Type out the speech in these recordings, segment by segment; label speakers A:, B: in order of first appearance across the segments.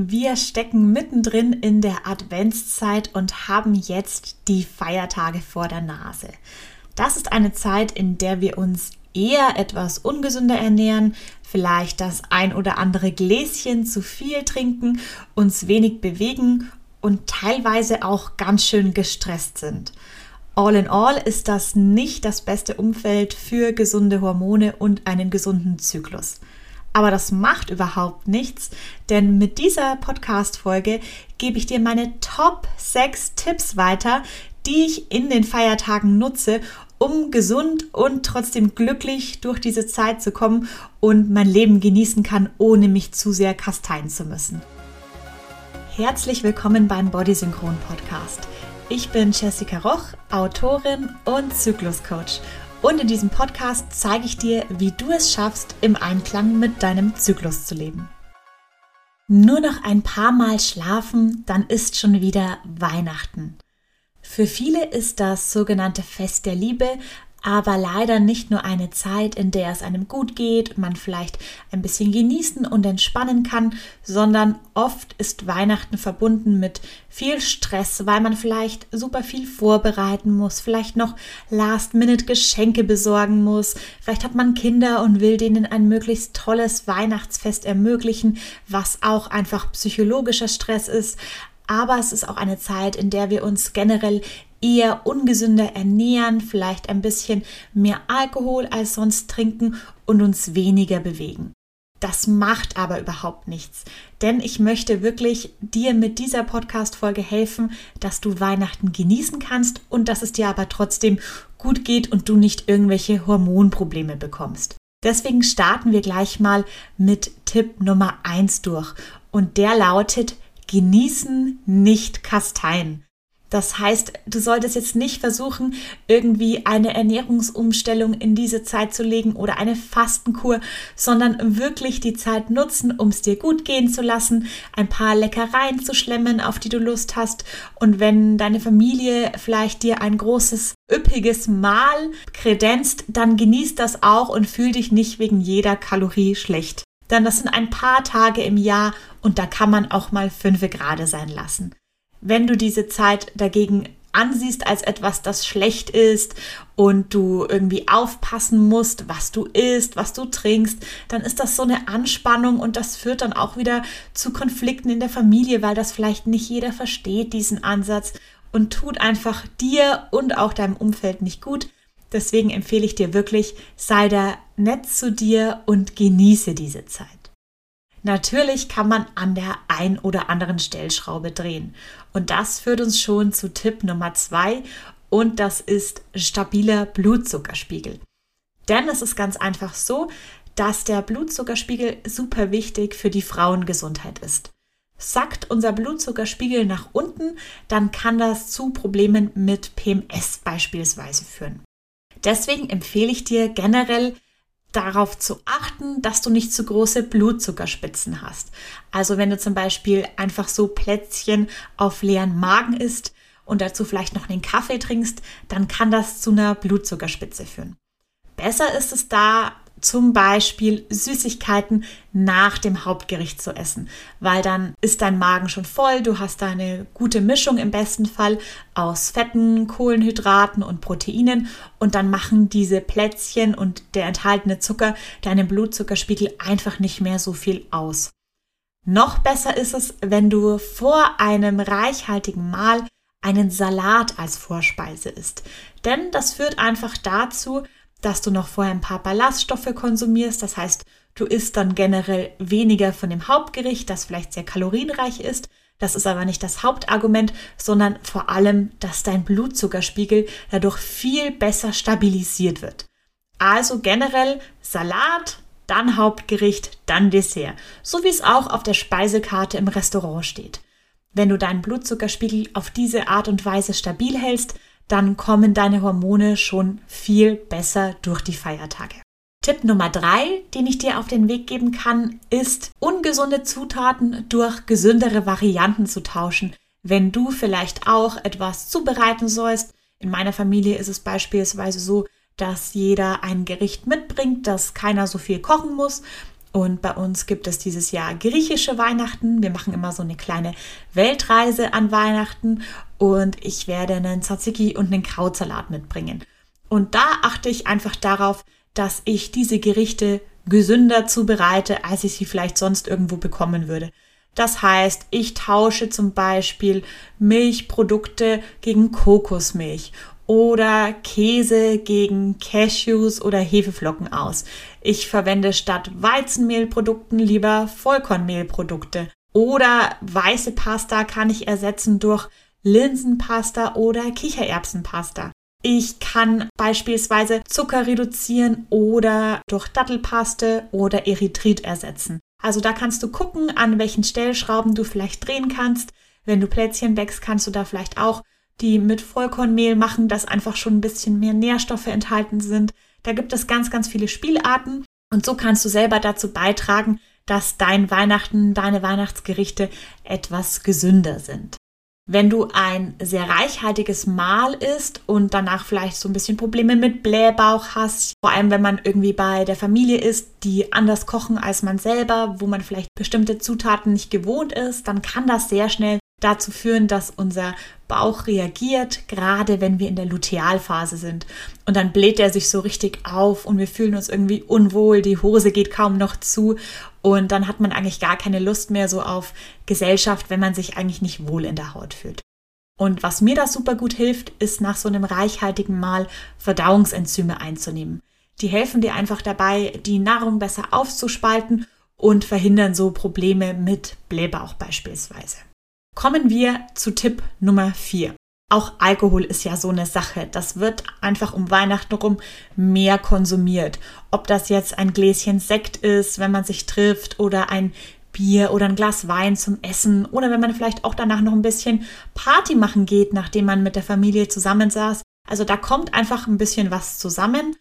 A: Wir stecken mittendrin in der Adventszeit und haben jetzt die Feiertage vor der Nase. Das ist eine Zeit, in der wir uns eher etwas ungesünder ernähren, vielleicht das ein oder andere Gläschen zu viel trinken, uns wenig bewegen und teilweise auch ganz schön gestresst sind. All in all ist das nicht das beste Umfeld für gesunde Hormone und einen gesunden Zyklus. Aber das macht überhaupt nichts, denn mit dieser Podcast-Folge gebe ich dir meine Top 6 Tipps weiter, die ich in den Feiertagen nutze, um gesund und trotzdem glücklich durch diese Zeit zu kommen und mein Leben genießen kann, ohne mich zu sehr kasteien zu müssen. Herzlich willkommen beim Bodysynchron Podcast. Ich bin Jessica Roch, Autorin und Zykluscoach und in diesem Podcast zeige ich dir, wie du es schaffst, im Einklang mit deinem Zyklus zu leben. Nur noch ein paar Mal schlafen, dann ist schon wieder Weihnachten. Für viele ist das sogenannte Fest der Liebe aber leider nicht nur eine Zeit, in der es einem gut geht man vielleicht ein bisschen genießen und entspannen kann, sondern oft ist Weihnachten verbunden mit viel Stress, weil man vielleicht super viel vorbereiten muss, vielleicht noch Last-Minute-Geschenke besorgen muss, vielleicht hat man Kinder und will denen ein möglichst tolles Weihnachtsfest ermöglichen, was auch einfach psychologischer Stress ist. Aber es ist auch eine Zeit, in der wir uns generell eher ungesünder ernähren, vielleicht ein bisschen mehr Alkohol als sonst trinken und uns weniger bewegen. Das macht aber überhaupt nichts, denn ich möchte wirklich dir mit dieser Podcast-Folge helfen, dass du Weihnachten genießen kannst und dass es dir aber trotzdem gut geht und du nicht irgendwelche Hormonprobleme bekommst. Deswegen starten wir gleich mal mit Tipp Nummer 1 durch und der lautet, genießen, nicht kasteien. Das heißt, du solltest jetzt nicht versuchen, irgendwie eine Ernährungsumstellung in diese Zeit zu legen oder eine Fastenkur, sondern wirklich die Zeit nutzen, um es dir gut gehen zu lassen, ein paar Leckereien zu schlemmen, auf die du Lust hast. Und wenn deine Familie vielleicht dir ein großes, üppiges Mahl kredenzt, dann genieß das auch und fühl dich nicht wegen jeder Kalorie schlecht. Denn das sind ein paar Tage im Jahr und da kann man auch mal fünf Grade sein lassen. Wenn du diese Zeit dagegen ansiehst als etwas, das schlecht ist und du irgendwie aufpassen musst, was du isst, was du trinkst, dann ist das so eine Anspannung und das führt dann auch wieder zu Konflikten in der Familie, weil das vielleicht nicht jeder versteht, diesen Ansatz und tut einfach dir und auch deinem Umfeld nicht gut. Deswegen empfehle ich dir wirklich, sei da nett zu dir und genieße diese Zeit. Natürlich kann man an der ein oder anderen Stellschraube drehen. Und das führt uns schon zu Tipp Nummer zwei und das ist stabiler Blutzuckerspiegel. Denn es ist ganz einfach so, dass der Blutzuckerspiegel super wichtig für die Frauengesundheit ist. Sackt unser Blutzuckerspiegel nach unten, dann kann das zu Problemen mit PMS beispielsweise führen. Deswegen empfehle ich dir generell darauf zu achten, dass du nicht zu große Blutzuckerspitzen hast. Also wenn du zum Beispiel einfach so Plätzchen auf leeren Magen isst und dazu vielleicht noch einen Kaffee trinkst, dann kann das zu einer Blutzuckerspitze führen. Besser ist es da, zum Beispiel Süßigkeiten nach dem Hauptgericht zu essen, weil dann ist dein Magen schon voll, du hast da eine gute Mischung im besten Fall aus Fetten, Kohlenhydraten und Proteinen. Und dann machen diese Plätzchen und der enthaltene Zucker deinem Blutzuckerspiegel einfach nicht mehr so viel aus. Noch besser ist es, wenn du vor einem reichhaltigen Mahl einen Salat als Vorspeise isst, denn das führt einfach dazu, dass du noch vorher ein paar Ballaststoffe konsumierst. Das heißt, du isst dann generell weniger von dem Hauptgericht, das vielleicht sehr kalorienreich ist. Das ist aber nicht das Hauptargument, sondern vor allem, dass dein Blutzuckerspiegel dadurch viel besser stabilisiert wird. Also generell Salat, dann Hauptgericht, dann Dessert. So wie es auch auf der Speisekarte im Restaurant steht. Wenn du deinen Blutzuckerspiegel auf diese Art und Weise stabil hältst, dann kommen deine Hormone schon viel besser durch die Feiertage. Tipp Nummer drei, den ich dir auf den Weg geben kann, ist, ungesunde Zutaten durch gesündere Varianten zu tauschen. Wenn du vielleicht auch etwas zubereiten sollst, in meiner Familie ist es beispielsweise so, dass jeder ein Gericht mitbringt, dass keiner so viel kochen muss. Und bei uns gibt es dieses Jahr griechische Weihnachten. Wir machen immer so eine kleine Weltreise an Weihnachten und ich werde einen Tzatziki und einen Krautsalat mitbringen. Und da achte ich einfach darauf, dass ich diese Gerichte gesünder zubereite, als ich sie vielleicht sonst irgendwo bekommen würde. Das heißt, ich tausche zum Beispiel Milchprodukte gegen Kokosmilch oder Käse gegen Cashews oder Hefeflocken aus. Ich verwende statt Weizenmehlprodukten lieber Vollkornmehlprodukte. Oder weiße Pasta kann ich ersetzen durch Linsenpasta oder Kichererbsenpasta. Ich kann beispielsweise Zucker reduzieren oder durch Dattelpaste oder Erythrit ersetzen. Also da kannst du gucken, an welchen Stellschrauben du vielleicht drehen kannst. Wenn du Plätzchen wächst, kannst du da vielleicht auch die mit Vollkornmehl machen, dass einfach schon ein bisschen mehr Nährstoffe enthalten sind. Da gibt es ganz, ganz viele Spielarten und so kannst du selber dazu beitragen, dass dein Weihnachten, deine Weihnachtsgerichte etwas gesünder sind. Wenn du ein sehr reichhaltiges Mahl isst und danach vielleicht so ein bisschen Probleme mit Blähbauch hast, vor allem wenn man irgendwie bei der Familie ist, die anders kochen als man selber, wo man vielleicht bestimmte Zutaten nicht gewohnt ist, dann kann das sehr schnell dazu führen, dass unser Bauch reagiert, gerade wenn wir in der Lutealphase sind. Und dann bläht er sich so richtig auf und wir fühlen uns irgendwie unwohl, die Hose geht kaum noch zu und dann hat man eigentlich gar keine Lust mehr so auf Gesellschaft, wenn man sich eigentlich nicht wohl in der Haut fühlt. Und was mir da super gut hilft, ist nach so einem reichhaltigen Mahl Verdauungsenzyme einzunehmen. Die helfen dir einfach dabei, die Nahrung besser aufzuspalten und verhindern so Probleme mit Blähbauch beispielsweise. Kommen wir zu Tipp Nummer 4. Auch Alkohol ist ja so eine Sache. Das wird einfach um Weihnachten rum mehr konsumiert. Ob das jetzt ein Gläschen Sekt ist, wenn man sich trifft, oder ein Bier oder ein Glas Wein zum Essen, oder wenn man vielleicht auch danach noch ein bisschen Party machen geht, nachdem man mit der Familie zusammensaß. Also da kommt einfach ein bisschen was zusammen.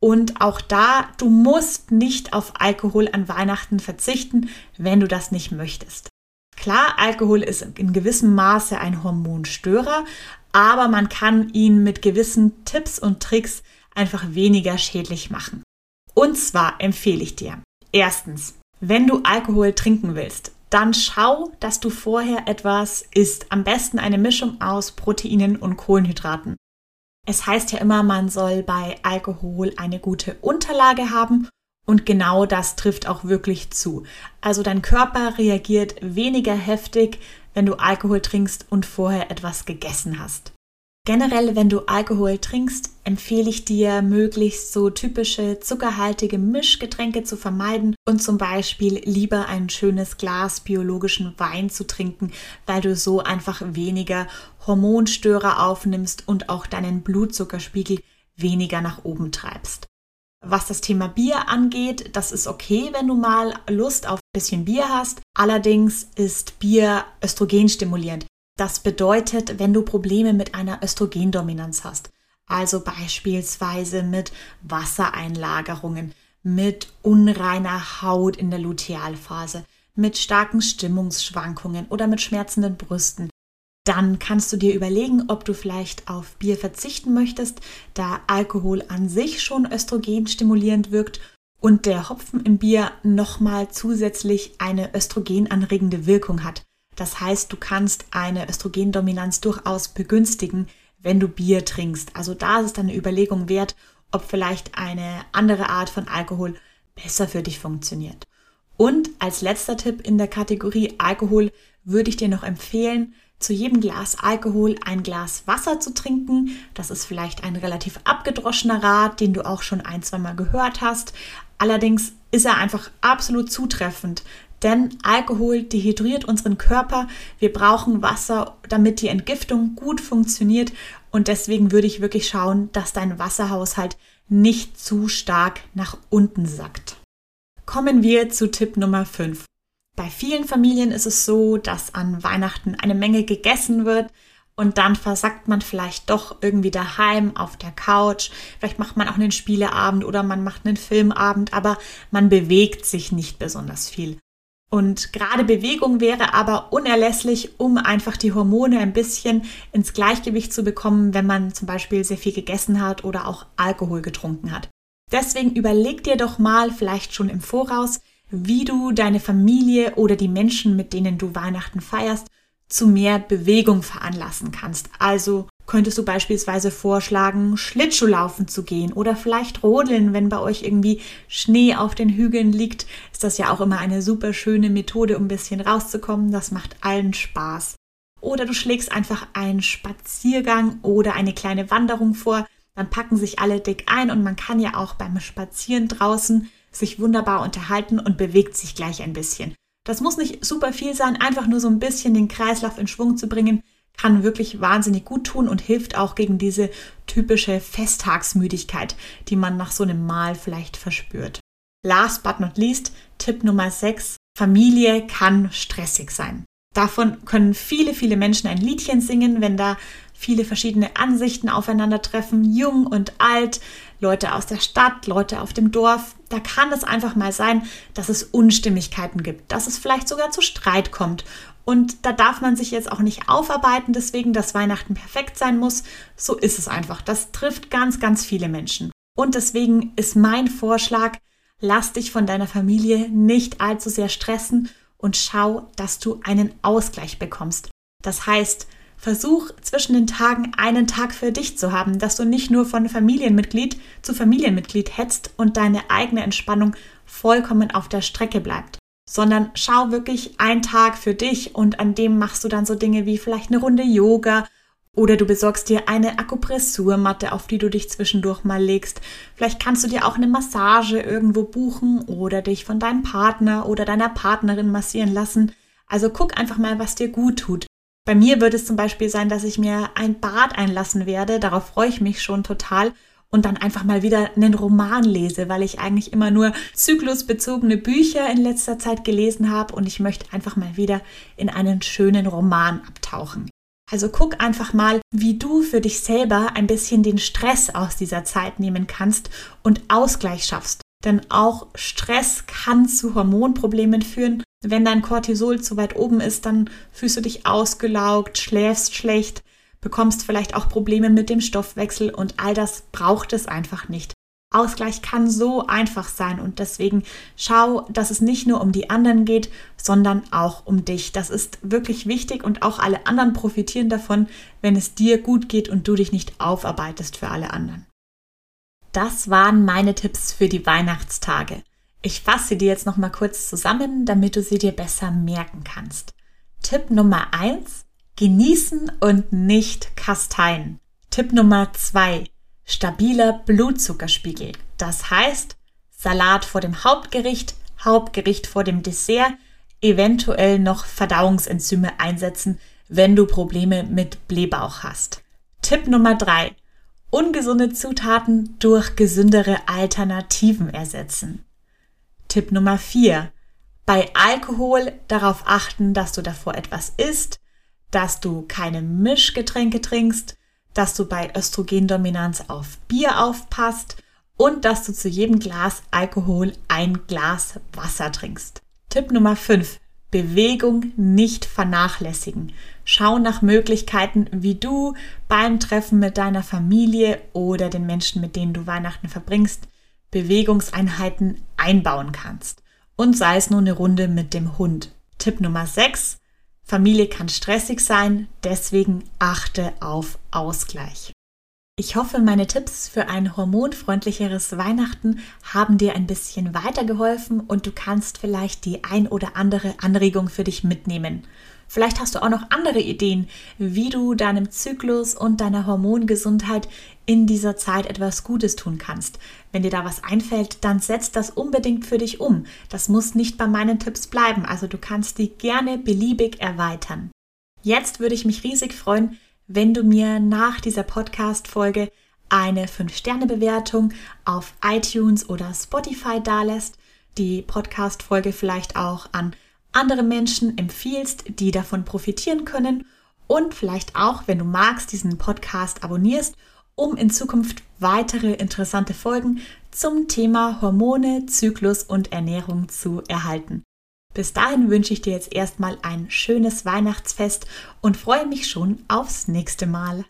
A: Und auch da, du musst nicht auf Alkohol an Weihnachten verzichten, wenn du das nicht möchtest. Klar, Alkohol ist in gewissem Maße ein Hormonstörer, aber man kann ihn mit gewissen Tipps und Tricks einfach weniger schädlich machen. Und zwar empfehle ich dir, erstens, wenn du Alkohol trinken willst, dann schau, dass du vorher etwas isst. Am besten eine Mischung aus Proteinen und Kohlenhydraten. Es heißt ja immer, man soll bei Alkohol eine gute Unterlage haben und genau das trifft auch wirklich zu. Also dein Körper reagiert weniger heftig, wenn du Alkohol trinkst und vorher etwas gegessen hast. Generell, wenn du Alkohol trinkst, empfehle ich dir, möglichst so typische zuckerhaltige Mischgetränke zu vermeiden und zum Beispiel lieber ein schönes Glas biologischen Wein zu trinken, weil du so einfach weniger Hormonstörer aufnimmst und auch deinen Blutzuckerspiegel weniger nach oben treibst. Was das Thema Bier angeht, das ist okay, wenn du mal Lust auf ein bisschen Bier hast. Allerdings ist Bier östrogenstimulierend. Das bedeutet, wenn du Probleme mit einer Östrogendominanz hast, also beispielsweise mit Wassereinlagerungen, mit unreiner Haut in der Lutealphase, mit starken Stimmungsschwankungen oder mit schmerzenden Brüsten, dann kannst du dir überlegen, ob du vielleicht auf Bier verzichten möchtest, da Alkohol an sich schon östrogen stimulierend wirkt und der Hopfen im Bier nochmal zusätzlich eine östrogenanregende Wirkung hat. Das heißt, du kannst eine Östrogendominanz durchaus begünstigen, wenn du Bier trinkst. Also da ist es dann eine Überlegung wert, ob vielleicht eine andere Art von Alkohol besser für dich funktioniert. Und als letzter Tipp in der Kategorie Alkohol würde ich dir noch empfehlen, zu jedem Glas Alkohol ein Glas Wasser zu trinken. Das ist vielleicht ein relativ abgedroschener Rat, den du auch schon ein, zwei Mal gehört hast. Allerdings ist er einfach absolut zutreffend, denn Alkohol dehydriert unseren Körper. Wir brauchen Wasser, damit die Entgiftung gut funktioniert und deswegen würde ich wirklich schauen, dass dein Wasserhaushalt nicht zu stark nach unten sackt. Kommen wir zu Tipp Nummer 5. Bei vielen Familien ist es so, dass an Weihnachten eine Menge gegessen wird und dann versackt man vielleicht doch irgendwie daheim auf der Couch. Vielleicht macht man auch einen Spieleabend oder man macht einen Filmabend, aber man bewegt sich nicht besonders viel. Und gerade Bewegung wäre aber unerlässlich, um einfach die Hormone ein bisschen ins Gleichgewicht zu bekommen, wenn man zum Beispiel sehr viel gegessen hat oder auch Alkohol getrunken hat. Deswegen überleg dir doch mal vielleicht schon im Voraus, wie du deine Familie oder die Menschen, mit denen du Weihnachten feierst, zu mehr Bewegung veranlassen kannst. Also könntest du beispielsweise vorschlagen, Schlittschuhlaufen zu gehen oder vielleicht rodeln, wenn bei euch irgendwie Schnee auf den Hügeln liegt. Ist das ja auch immer eine super schöne Methode, um ein bisschen rauszukommen. Das macht allen Spaß. Oder du schlägst einfach einen Spaziergang oder eine kleine Wanderung vor. Dann packen sich alle dick ein und man kann ja auch beim Spazieren draußen sich wunderbar unterhalten und bewegt sich gleich ein bisschen. Das muss nicht super viel sein, einfach nur so ein bisschen den Kreislauf in Schwung zu bringen, kann wirklich wahnsinnig gut tun und hilft auch gegen diese typische Festtagsmüdigkeit, die man nach so einem Mahl vielleicht verspürt. Last but not least, Tipp Nummer 6. Familie kann stressig sein. Davon können viele, viele Menschen ein Liedchen singen, wenn da viele verschiedene Ansichten aufeinandertreffen, jung und alt, Leute aus der Stadt, Leute auf dem Dorf. Da kann es einfach mal sein, dass es Unstimmigkeiten gibt, dass es vielleicht sogar zu Streit kommt. Und da darf man sich jetzt auch nicht aufarbeiten, deswegen, dass Weihnachten perfekt sein muss. So ist es einfach. Das trifft ganz, ganz viele Menschen. Und deswegen ist mein Vorschlag, lass dich von deiner Familie nicht allzu sehr stressen und schau, dass du einen Ausgleich bekommst. Das heißt, versuch zwischen den Tagen einen Tag für dich zu haben, dass du nicht nur von Familienmitglied zu Familienmitglied hetzt und deine eigene Entspannung vollkommen auf der Strecke bleibt, sondern schau wirklich einen Tag für dich und an dem machst du dann so Dinge wie vielleicht eine Runde Yoga oder du besorgst dir eine Akupressurmatte, auf die du dich zwischendurch mal legst. Vielleicht kannst du dir auch eine Massage irgendwo buchen oder dich von deinem Partner oder deiner Partnerin massieren lassen. Also guck einfach mal, was dir gut tut. Bei mir wird es zum Beispiel sein, dass ich mir ein Bad einlassen werde. Darauf freue ich mich schon total. Und dann einfach mal wieder einen Roman lese, weil ich eigentlich immer nur zyklusbezogene Bücher in letzter Zeit gelesen habe und ich möchte einfach mal wieder in einen schönen Roman abtauchen. Also guck einfach mal, wie du für dich selber ein bisschen den Stress aus dieser Zeit nehmen kannst und Ausgleich schaffst. Denn auch Stress kann zu Hormonproblemen führen. Wenn dein Cortisol zu weit oben ist, dann fühlst du dich ausgelaugt, schläfst schlecht, bekommst vielleicht auch Probleme mit dem Stoffwechsel und all das braucht es einfach nicht. Ausgleich kann so einfach sein und deswegen schau, dass es nicht nur um die anderen geht, sondern auch um dich. Das ist wirklich wichtig und auch alle anderen profitieren davon, wenn es dir gut geht und du dich nicht aufarbeitest für alle anderen. Das waren meine Tipps für die Weihnachtstage. Ich fasse dir jetzt noch mal kurz zusammen, damit du sie dir besser merken kannst. Tipp Nummer eins: Genießen und nicht kasteien. Tipp Nummer zwei: stabiler Blutzuckerspiegel. Das heißt, Salat vor dem Hauptgericht, Hauptgericht vor dem Dessert, eventuell noch Verdauungsenzyme einsetzen, wenn du Probleme mit Blähbauch hast. Tipp Nummer drei: Ungesunde Zutaten durch gesündere Alternativen ersetzen. Tipp Nummer vier: Bei Alkohol darauf achten, dass du davor etwas isst, dass du keine Mischgetränke trinkst, dass du bei Östrogendominanz auf Bier aufpasst und dass du zu jedem Glas Alkohol ein Glas Wasser trinkst. Tipp Nummer 5. Bewegung nicht vernachlässigen. Schau nach Möglichkeiten, wie du beim Treffen mit deiner Familie oder den Menschen, mit denen du Weihnachten verbringst, Bewegungseinheiten einbauen kannst. Und sei es nur eine Runde mit dem Hund. Tipp Nummer 6. Familie kann stressig sein, deswegen achte auf Ausgleich. Ich hoffe, meine Tipps für ein hormonfreundlicheres Weihnachten haben dir ein bisschen weitergeholfen und du kannst vielleicht die ein oder andere Anregung für dich mitnehmen. Vielleicht hast du auch noch andere Ideen, wie du deinem Zyklus und deiner Hormongesundheit in dieser Zeit etwas Gutes tun kannst. Wenn dir da was einfällt, dann setz das unbedingt für dich um. Das muss nicht bei meinen Tipps bleiben, also du kannst die gerne beliebig erweitern. Jetzt würde ich mich riesig freuen, wenn du mir nach dieser Podcast-Folge eine 5-Sterne-Bewertung auf iTunes oder Spotify dalässt, die Podcast-Folge vielleicht auch an andere Menschen empfiehlst, die davon profitieren können und vielleicht auch, wenn du magst, diesen Podcast abonnierst, um in Zukunft weitere interessante Folgen zum Thema Hormone, Zyklus und Ernährung zu erhalten. Bis dahin wünsche ich dir jetzt erstmal ein schönes Weihnachtsfest und freue mich schon aufs nächste Mal.